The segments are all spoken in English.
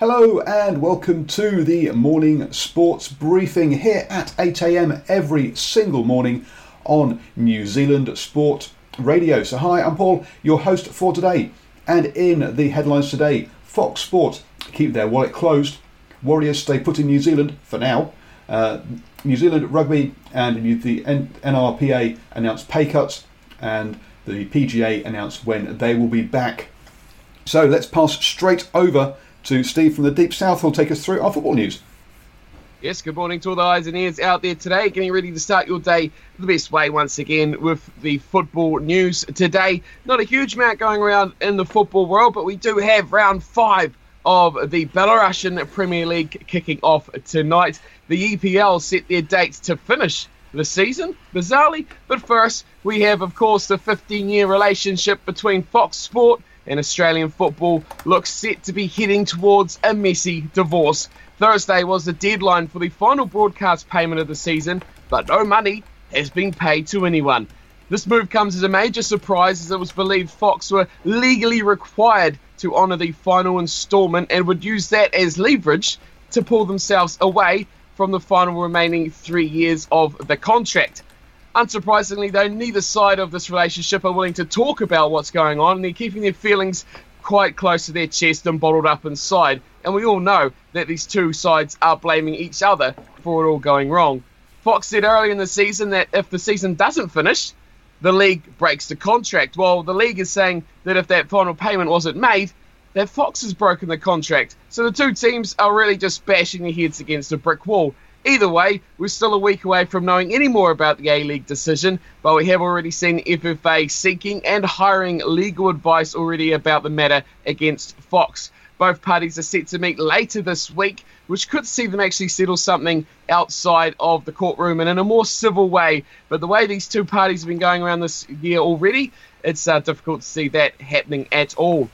Hello and welcome to the morning sports briefing here at 8am every single morning on New Zealand Sport Radio. So, hi, I'm Paul, your host for today. And in the headlines today, Fox Sport keep their wallet closed, Warriors stay put in New Zealand for now. Uh, New Zealand Rugby and the NRPA announced pay cuts, and the PGA announced when they will be back. So let's pass straight over to Steve from the Deep South, who'll take us through our football news. Yes, good morning to all the eyes and ears out there today. Getting ready to start your day the best way once again with the football news today. Not a huge amount going around in the football world, but we do have round five of the Belarusian Premier League kicking off tonight. The EPL set their dates to finish the season, bizarrely. But first, we have, of course, the 15 year relationship between Fox Sport and Australian football looks set to be heading towards a messy divorce. Thursday was the deadline for the final broadcast payment of the season, but no money has been paid to anyone. This move comes as a major surprise as it was believed Fox were legally required to honour the final instalment and would use that as leverage to pull themselves away from the final remaining three years of the contract. Unsurprisingly, though, neither side of this relationship are willing to talk about what's going on, and they're keeping their feelings quite close to their chest and bottled up inside. And we all know that these two sides are blaming each other for it all going wrong. Fox said earlier in the season that if the season doesn't finish, the league breaks the contract. Well, the league is saying that if that final payment wasn't made, that Fox has broken the contract. So the two teams are really just bashing their heads against a brick wall. Either way, we're still a week away from knowing any more about the A League decision, but we have already seen FFA seeking and hiring legal advice already about the matter against Fox. Both parties are set to meet later this week, which could see them actually settle something outside of the courtroom and in a more civil way. But the way these two parties have been going around this year already, it's uh, difficult to see that happening at all.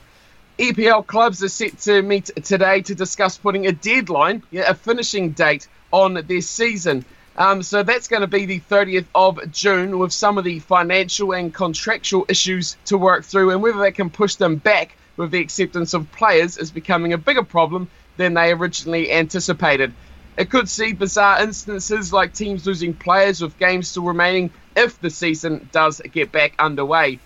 EPL clubs are set to meet today to discuss putting a deadline, a finishing date on this season. Um, so that's going to be the 30th of June with some of the financial and contractual issues to work through, and whether they can push them back with the acceptance of players is becoming a bigger problem than they originally anticipated. It could see bizarre instances like teams losing players with games still remaining if the season does get back underway.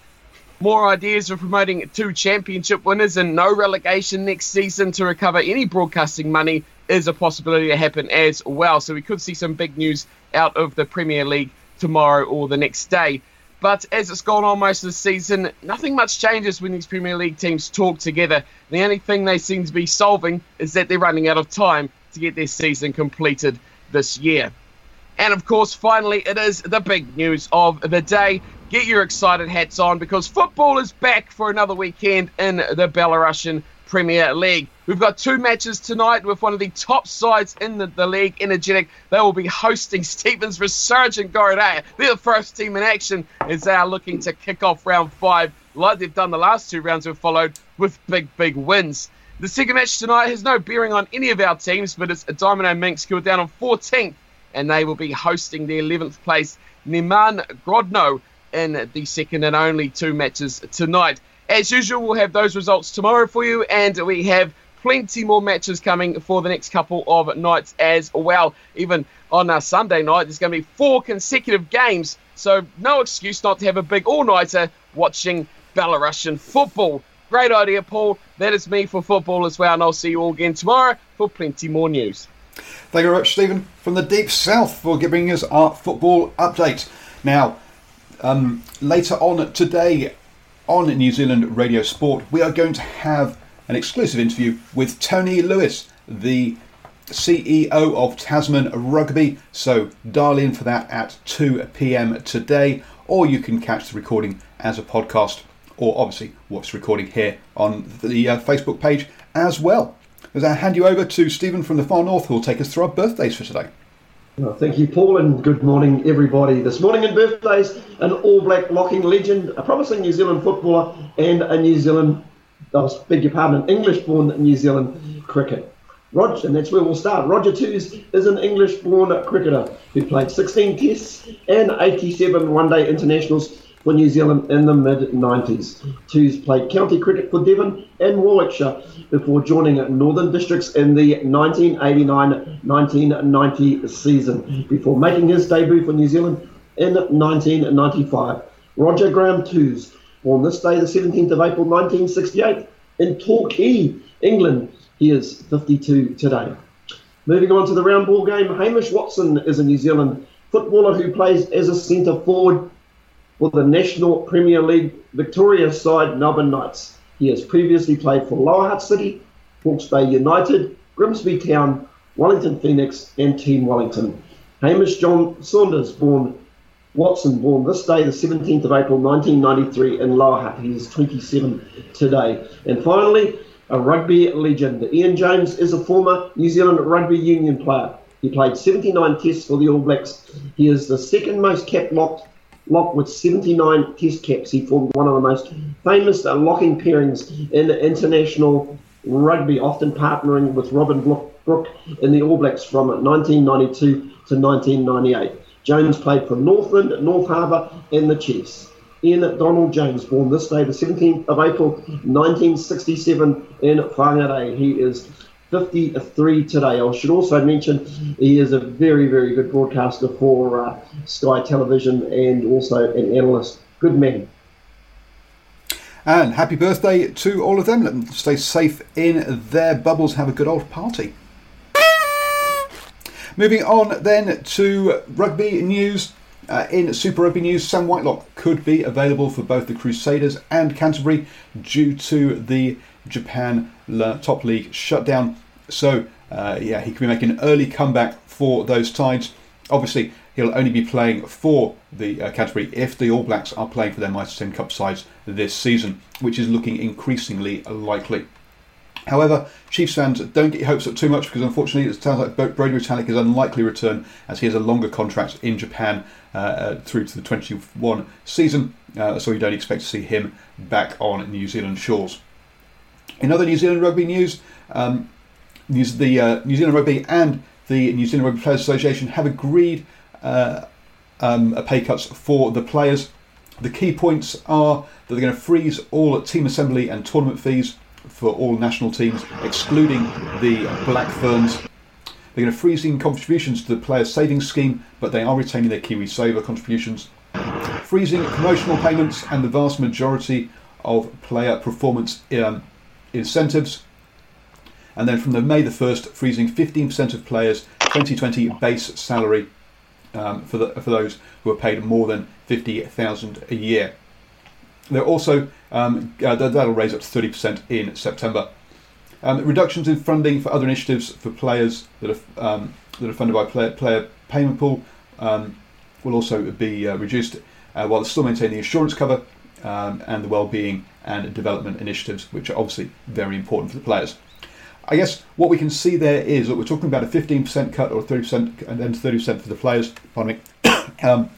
More ideas of promoting two championship winners and no relegation next season to recover any broadcasting money is a possibility to happen as well. So we could see some big news out of the Premier League tomorrow or the next day. But as it's gone on most of the season, nothing much changes when these Premier League teams talk together. The only thing they seem to be solving is that they're running out of time to get their season completed this year. And of course, finally, it is the big news of the day. Get your excited hats on because football is back for another weekend in the Belarusian Premier League. We've got two matches tonight with one of the top sides in the, the league, Energetik. They will be hosting Stevens Resurgent Gorodeya. They're the first team in action as they are looking to kick off round five, like they've done the last two rounds we've followed, with big, big wins. The second match tonight has no bearing on any of our teams, but it's a Dynamo Minsk who are down on 14th and they will be hosting the 11th place Neman Grodno in the second and only two matches tonight. As usual, we'll have those results tomorrow for you, and we have plenty more matches coming for the next couple of nights as well. Even on a Sunday night, there's going to be four consecutive games, so no excuse not to have a big all nighter watching Belarusian football. Great idea, Paul. That is me for football as well, and I'll see you all again tomorrow for plenty more news. Thank you very much, Stephen, from the deep south for giving us our football update. Now, um, later on today on New Zealand Radio Sport, we are going to have an exclusive interview with Tony Lewis, the CEO of Tasman Rugby. So dial in for that at 2 pm today, or you can catch the recording as a podcast, or obviously watch the recording here on the uh, Facebook page as well. As I hand you over to Stephen from the far north, who will take us through our birthdays for today. Well, thank you, Paul, and good morning, everybody. This morning in birthdays, an All Black locking legend, a promising New Zealand footballer, and a New Zealand I beg your pardon, an English-born New Zealand cricket. Roger, and that's where we'll start. Roger Twose is an English-born cricketer who played 16 Tests and 87 one-day internationals for New Zealand in the mid-90s. Twose played county cricket for Devon and Warwickshire before joining Northern Districts in the 1989-1990 season, before making his debut for New Zealand in 1995. Roger Graham Twose Born this day, the 17th of April 1968, in Torquay, England. He is 52 today. Moving on to the round ball game, Hamish Watson is a New Zealand footballer who plays as a centre forward for the National Premier League Victoria side Melbourne Knights. He has previously played for Lower Hutt City, Hawke's Bay United, Grimsby Town, Wellington Phoenix, and Team Wellington. Hamish John Saunders, born Watson, born this day, the 17th of April 1993, in Lower. He is 27 today. And finally, a rugby legend. Ian Jones is a former New Zealand rugby union player. He played 79 tests for the All Blacks. He is the second most capped lock, lock with 79 test caps. He formed one of the most famous locking pairings in international rugby, often partnering with Robin Brooke in the All Blacks from 1992 to 1998. Jones played for Northland, North Harbour, and the Chiefs. Ian Donald Jones, born this day, the 17th of April 1967 in Whangarei. He is 53 today. I should also mention he is a very, very good broadcaster for uh, Sky Television and also an analyst. Good man. And happy birthday to all of them. Let them stay safe in their bubbles. Have a good old party. Moving on then to rugby news. Uh, in Super Rugby news, Sam Whitelock could be available for both the Crusaders and Canterbury due to the Japan Top League shutdown. So, uh, yeah, he could be making an early comeback for those sides. Obviously, he'll only be playing for the uh, Canterbury if the All Blacks are playing for their Mitre 10 Cup sides this season, which is looking increasingly likely. However, Chiefs fans don't get your hopes up too much because unfortunately it sounds like Brodie Retallick is unlikely to return as he has a longer contract in Japan uh, uh through to the 21 season, uh, so you don't expect to see him back on New Zealand shores. In other New Zealand rugby news, um, the uh, New Zealand Rugby and the New Zealand Rugby Players Association have agreed uh, um, pay cuts for the players. The key points are that they're going to freeze all team assembly and tournament fees for all national teams, excluding the Black Ferns. They're going to freeze in contributions to the Players Savings Scheme, but they are retaining their Kiwi Saver contributions. Freezing promotional payments and the vast majority of player performance um, incentives. And then from the May the 1st, freezing 15% of players' 2020 base salary um, for, the, for those who are paid more than 50,000 a year. They're also um, uh, that'll raise up to 30% in September. Um, reductions in funding for other initiatives for players that are um, that are funded by player, player payment pool um, will also be uh, reduced, uh, while still maintaining the insurance cover um, and the well-being and development initiatives, which are obviously very important for the players. I guess what we can see there is that we're talking about a 15% cut or 30% and then 30% for the players. Pardon me.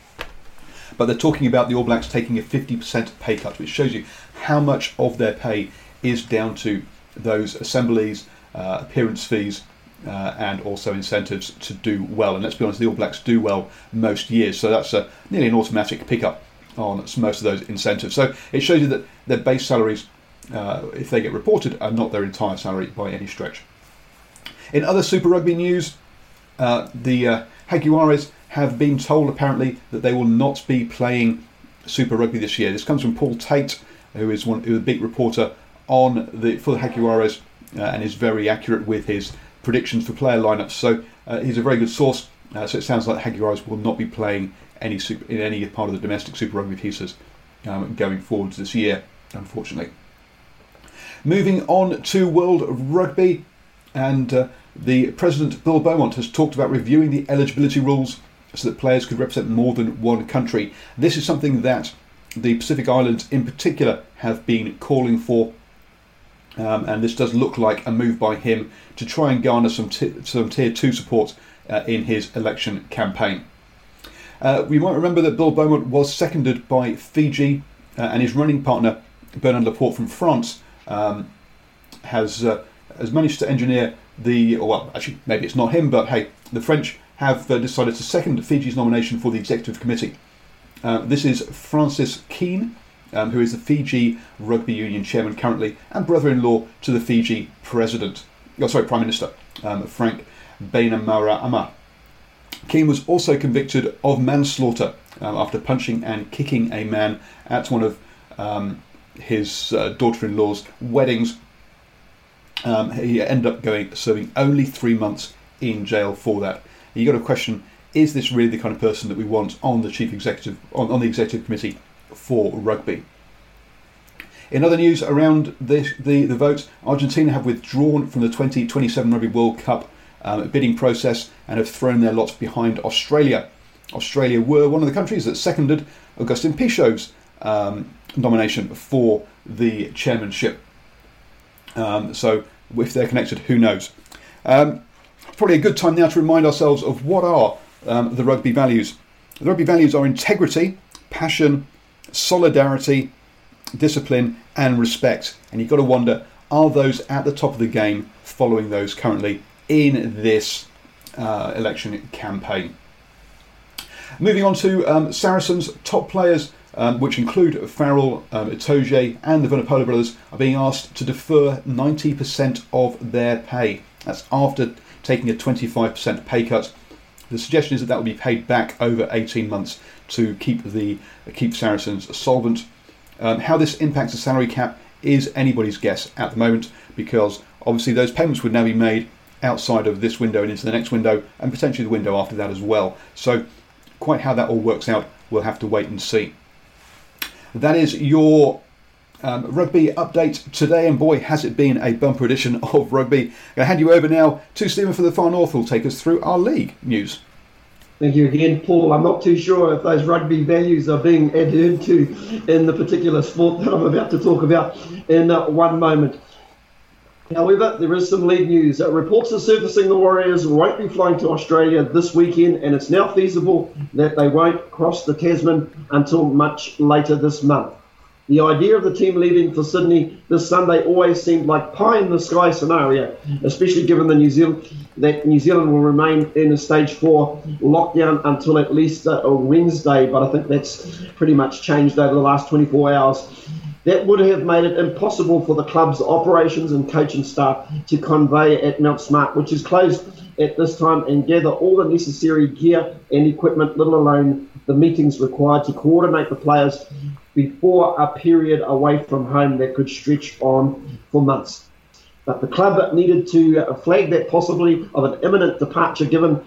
but they're talking about the All Blacks taking a 50% pay cut, which shows you how much of their pay is down to those assemblies, uh, appearance fees, uh, and also incentives to do well. And let's be honest, the All Blacks do well most years, so that's a, nearly an automatic pickup on most of those incentives. So it shows you that their base salaries, uh, if they get reported, are not their entire salary by any stretch. In other Super Rugby news, uh, the uh, Jaguares have been told apparently that they will not be playing Super Rugby this year. This comes from Paul Tate, who is one who is a big reporter on the for the Jaguares uh, and is very accurate with his predictions for player lineups. So uh, he's a very good source. Uh, so it sounds like Jaguares will not be playing any super, in any part of the domestic Super Rugby pieces um, going forwards this year, unfortunately. Moving on to World Rugby, and uh, the president Bill Beaumont has talked about reviewing the eligibility rules so that players could represent more than one country. This is something that the Pacific Islands, in particular, have been calling for um, and this does look like a move by him to try and garner some, t- some tier 2 support uh, in his election campaign. Uh, we might remember that Bill Beaumont was seconded by Fiji, uh, and his running partner, Bernard Laporte from France, um, has, uh, has managed to engineer the, well, actually, maybe it's not him, but hey, the French have uh, decided to second Fiji's nomination for the Executive Committee. Uh, this is Francis Kean, um, who is the Fiji Rugby Union chairman currently and brother-in-law to the Fiji president, oh sorry, Prime Minister um, Frank Bainimarama. Kean was also convicted of manslaughter um, after punching and kicking a man at one of um, his uh, daughter-in-law's weddings. Um, he ended up going serving only three months in jail for that. You got to question: Is this really the kind of person that we want on the chief executive on, on the executive committee for rugby. In other news around this, the, the votes, Argentina have withdrawn from the 2027 Rugby World Cup um, bidding process and have thrown their lot behind Australia. Australia were one of the countries that seconded Agustín Pichot's um, nomination for the chairmanship. Um, so, if they're connected, who knows? Um, probably a good time now to remind ourselves of what are um, the rugby values. The rugby values are integrity, passion, solidarity, discipline, and respect. And you've got to wonder are those at the top of the game following those currently in this uh, election campaign? Moving on to um, Saracens' top players, um, which include Farrell, um, Itoje, and the Vunipola brothers, are being asked to defer 90% of their pay. That's after taking a 25% pay cut. The suggestion is that that will be paid back over 18 months to keep the keep Saracens solvent. Um, how this impacts the salary cap is anybody's guess at the moment because obviously those payments would now be made outside of this window and into the next window and potentially the window after that as well. So quite how that all works out, we'll have to wait and see. That is your um, rugby update today, and boy, has it been a bumper edition of rugby. I'm going to hand you over now to Stephen for the Far North, who'll take us through our league news. Thank you again, Paul. I'm not too sure if those rugby values are being adhered to in the particular sport that I'm about to talk about in uh, one moment. However, there is some league news. Uh, reports are surfacing the Warriors won't be flying to Australia this weekend, and it's now feasible that they won't cross the Tasman until much later this month. The idea of the team leaving for Sydney this Sunday always seemed like pie in the sky scenario, especially given the New Zealand that New Zealand will remain in a stage four lockdown until at least uh, Wednesday. But I think that's pretty much changed over the last 24 hours. That would have made it impossible for the club's operations and coaching staff to convey at Mount Smart, which is closed at this time, and gather all the necessary gear and equipment, let alone the meetings required to coordinate the players before a period away from home that could stretch on for months. But the club needed to flag that possibly of an imminent departure, given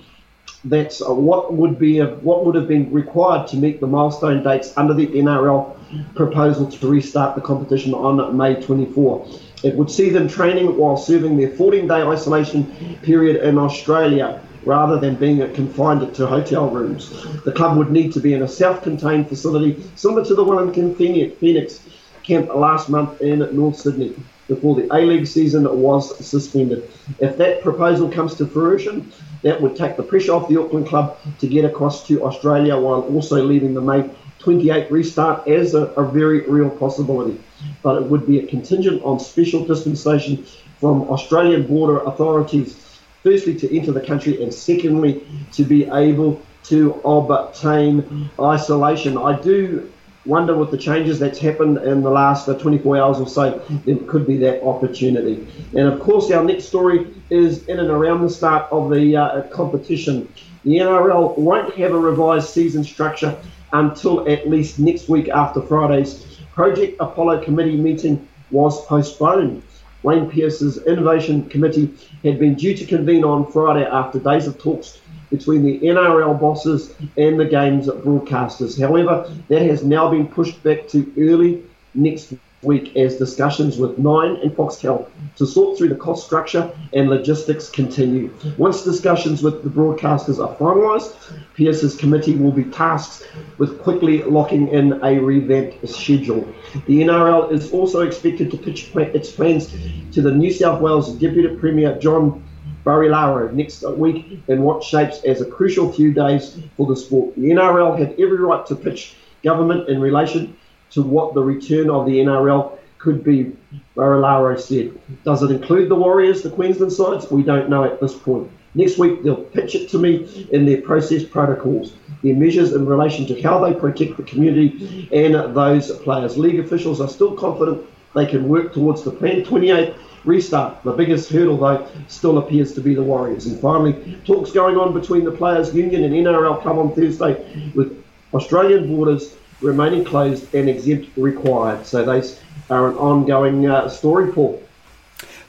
that what would be what would have been required to meet the milestone dates under the NRL proposal to restart the competition on May 24. It would see them training while serving their 14-day isolation period in Australia rather than being confined to hotel rooms. The club would need to be in a self-contained facility similar to the one in Phoenix camp last month in North Sydney before the A-League season was suspended. If that proposal comes to fruition, that would take the pressure off the Auckland club to get across to Australia while also leaving the May 28 restart as a, a very real possibility. But it would be a contingent on special dispensation from Australian border authorities firstly to enter the country, and secondly to be able to obtain isolation. I do wonder with the changes that's happened in the last uh, 24 hours or so, there could be that opportunity. And of course, our next story is in and around the start of the uh, competition. The NRL won't have a revised season structure until at least next week after Friday's Project Apollo committee meeting was postponed. Wayne Pearce's Innovation Committee had been due to convene on Friday after days of talks between the NRL bosses and the game's broadcasters. However, that has now been pushed back to early next week as discussions with Nine and Foxtel to sort through the cost structure and logistics continue. Once discussions with the broadcasters are finalised, Pearce's committee will be tasked with quickly locking in a revamped schedule. The NRL is also expected to pitch its plans to the New South Wales Deputy Premier John Barilaro next week in what shapes as a crucial few days for the sport. The NRL had every right to pitch government in relation to what the return of the NRL could be, Barilaro said. Does it include the Warriors, the Queensland sides? We don't know at this point. Next week, they'll pitch it to me in their process protocols, their measures in relation to how they protect the community and those players. League officials are still confident they can work towards the planned 28 restart. The biggest hurdle, though, still appears to be the Warriors. And finally, talks going on between the Players Union and NRL Club on Thursday with Australian borders remaining closed and exempt required. So those are an ongoing uh, story, Paul.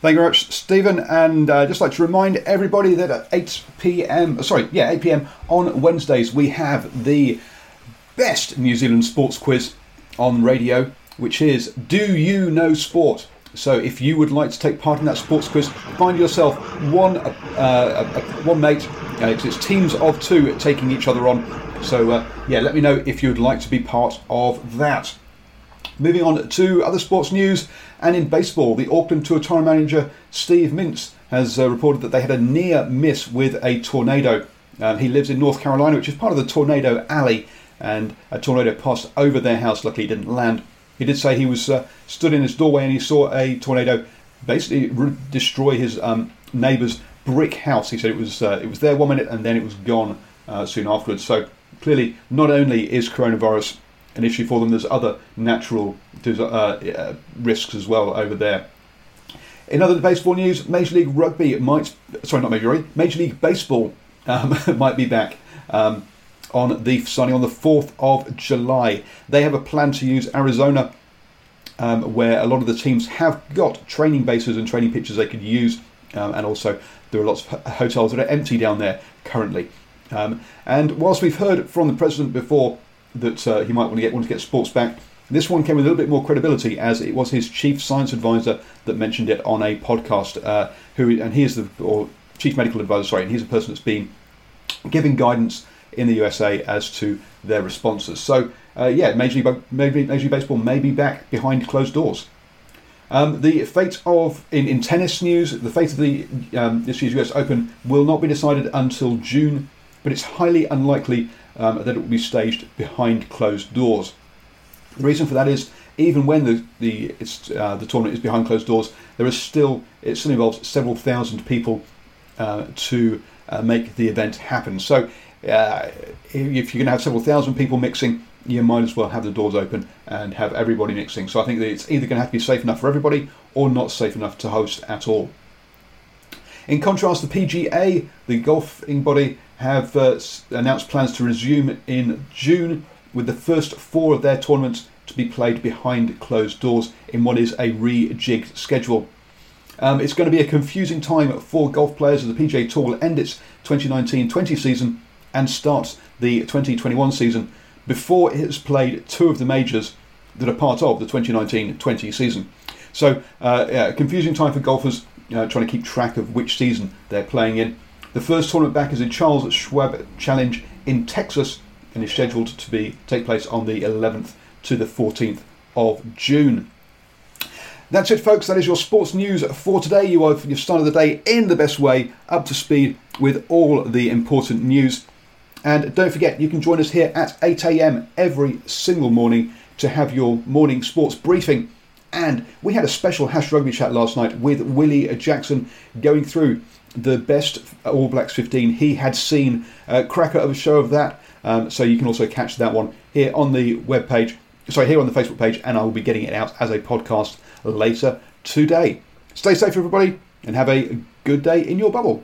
Thank you very much, Stephen. And uh, just like to remind everybody that at 8 p.m., sorry, yeah, 8 p.m. on Wednesdays, we have the best New Zealand sports quiz on radio, which is Do You Know Sport? So if you would like to take part in that sports quiz, find yourself one uh, uh, one mate. Uh, it's, teams of two taking each other on. So uh, yeah, let me know if you would like to be part of that. Moving on to other sports news, and in baseball, the Auckland tour manager Steve Mintz has uh, reported that they had a near miss with a tornado. Um, he lives in North Carolina, which is part of the tornado alley, and a tornado passed over their house. Luckily, didn't land. He did say he was uh, stood in his doorway and he saw a tornado basically re- destroy his um, neighbour's brick house. He said it was uh, it was there one minute and then it was gone uh, soon afterwards. So clearly, not only is coronavirus an issue for them, there's other natural uh, uh, risks as well over there. In other baseball news, Major League Rugby might sorry not Major League Major League Baseball um, might be back. Um, on the starting on the 4th of July. They have a plan to use Arizona, um, where a lot of the teams have got training bases and training pitches they could use, um, and also there are lots of hotels that are empty down there currently. Um, and whilst we've heard from the president before that uh, he might want to get want to get sports back, this one came with a little bit more credibility as it was his chief science advisor that mentioned it on a podcast. Uh, who and he is the or chief medical advisor, sorry, and he's a person that's been giving guidance in the USA as to their responses. So, uh, yeah, Major League, Major League Baseball may be back behind closed doors. Um, the fate of in, in tennis news, the fate of the um, this year's US Open will not be decided until June, but it's highly unlikely um, that it will be staged behind closed doors. The reason for that is even when the the uh, the tournament is behind closed doors, there is still it still involves several thousand people uh, to uh, make the event happen. So uh, if you're going to have several thousand people mixing, you might as well have the doors open and have everybody mixing. So I think that it's either going to have to be safe enough for everybody or not safe enough to host at all. In contrast, the PGA, the golfing body, have uh, announced plans to resume in June with the first four of their tournaments to be played behind closed doors in what is a rejigged schedule. Um, it's going to be a confusing time for golf players as the PGA Tour will end its 2019 20 season and start the 2021 season before it has played two of the majors that are part of the 2019-20 season. So, uh, yeah, confusing time for golfers uh, trying to keep track of which season they're playing in. The first tournament back is the Charles Schwab Challenge in Texas and is scheduled to be take place on the 11th to the 14th of June. That's it, folks. That is your sports news for today. You have you've started the day in the best way, up to speed with all the important news. And don't forget, you can join us here at 8 a.m. every single morning to have your morning sports briefing. And we had a special Hash Rugby chat last night with Willie Jackson going through the best All Blacks 15 he had seen. Uh, cracker of a show of that. Um, so you can also catch that one here on the web page. Sorry, here on the Facebook page, and I will be getting it out as a podcast later today. Stay safe, everybody, and have a good day in your bubble.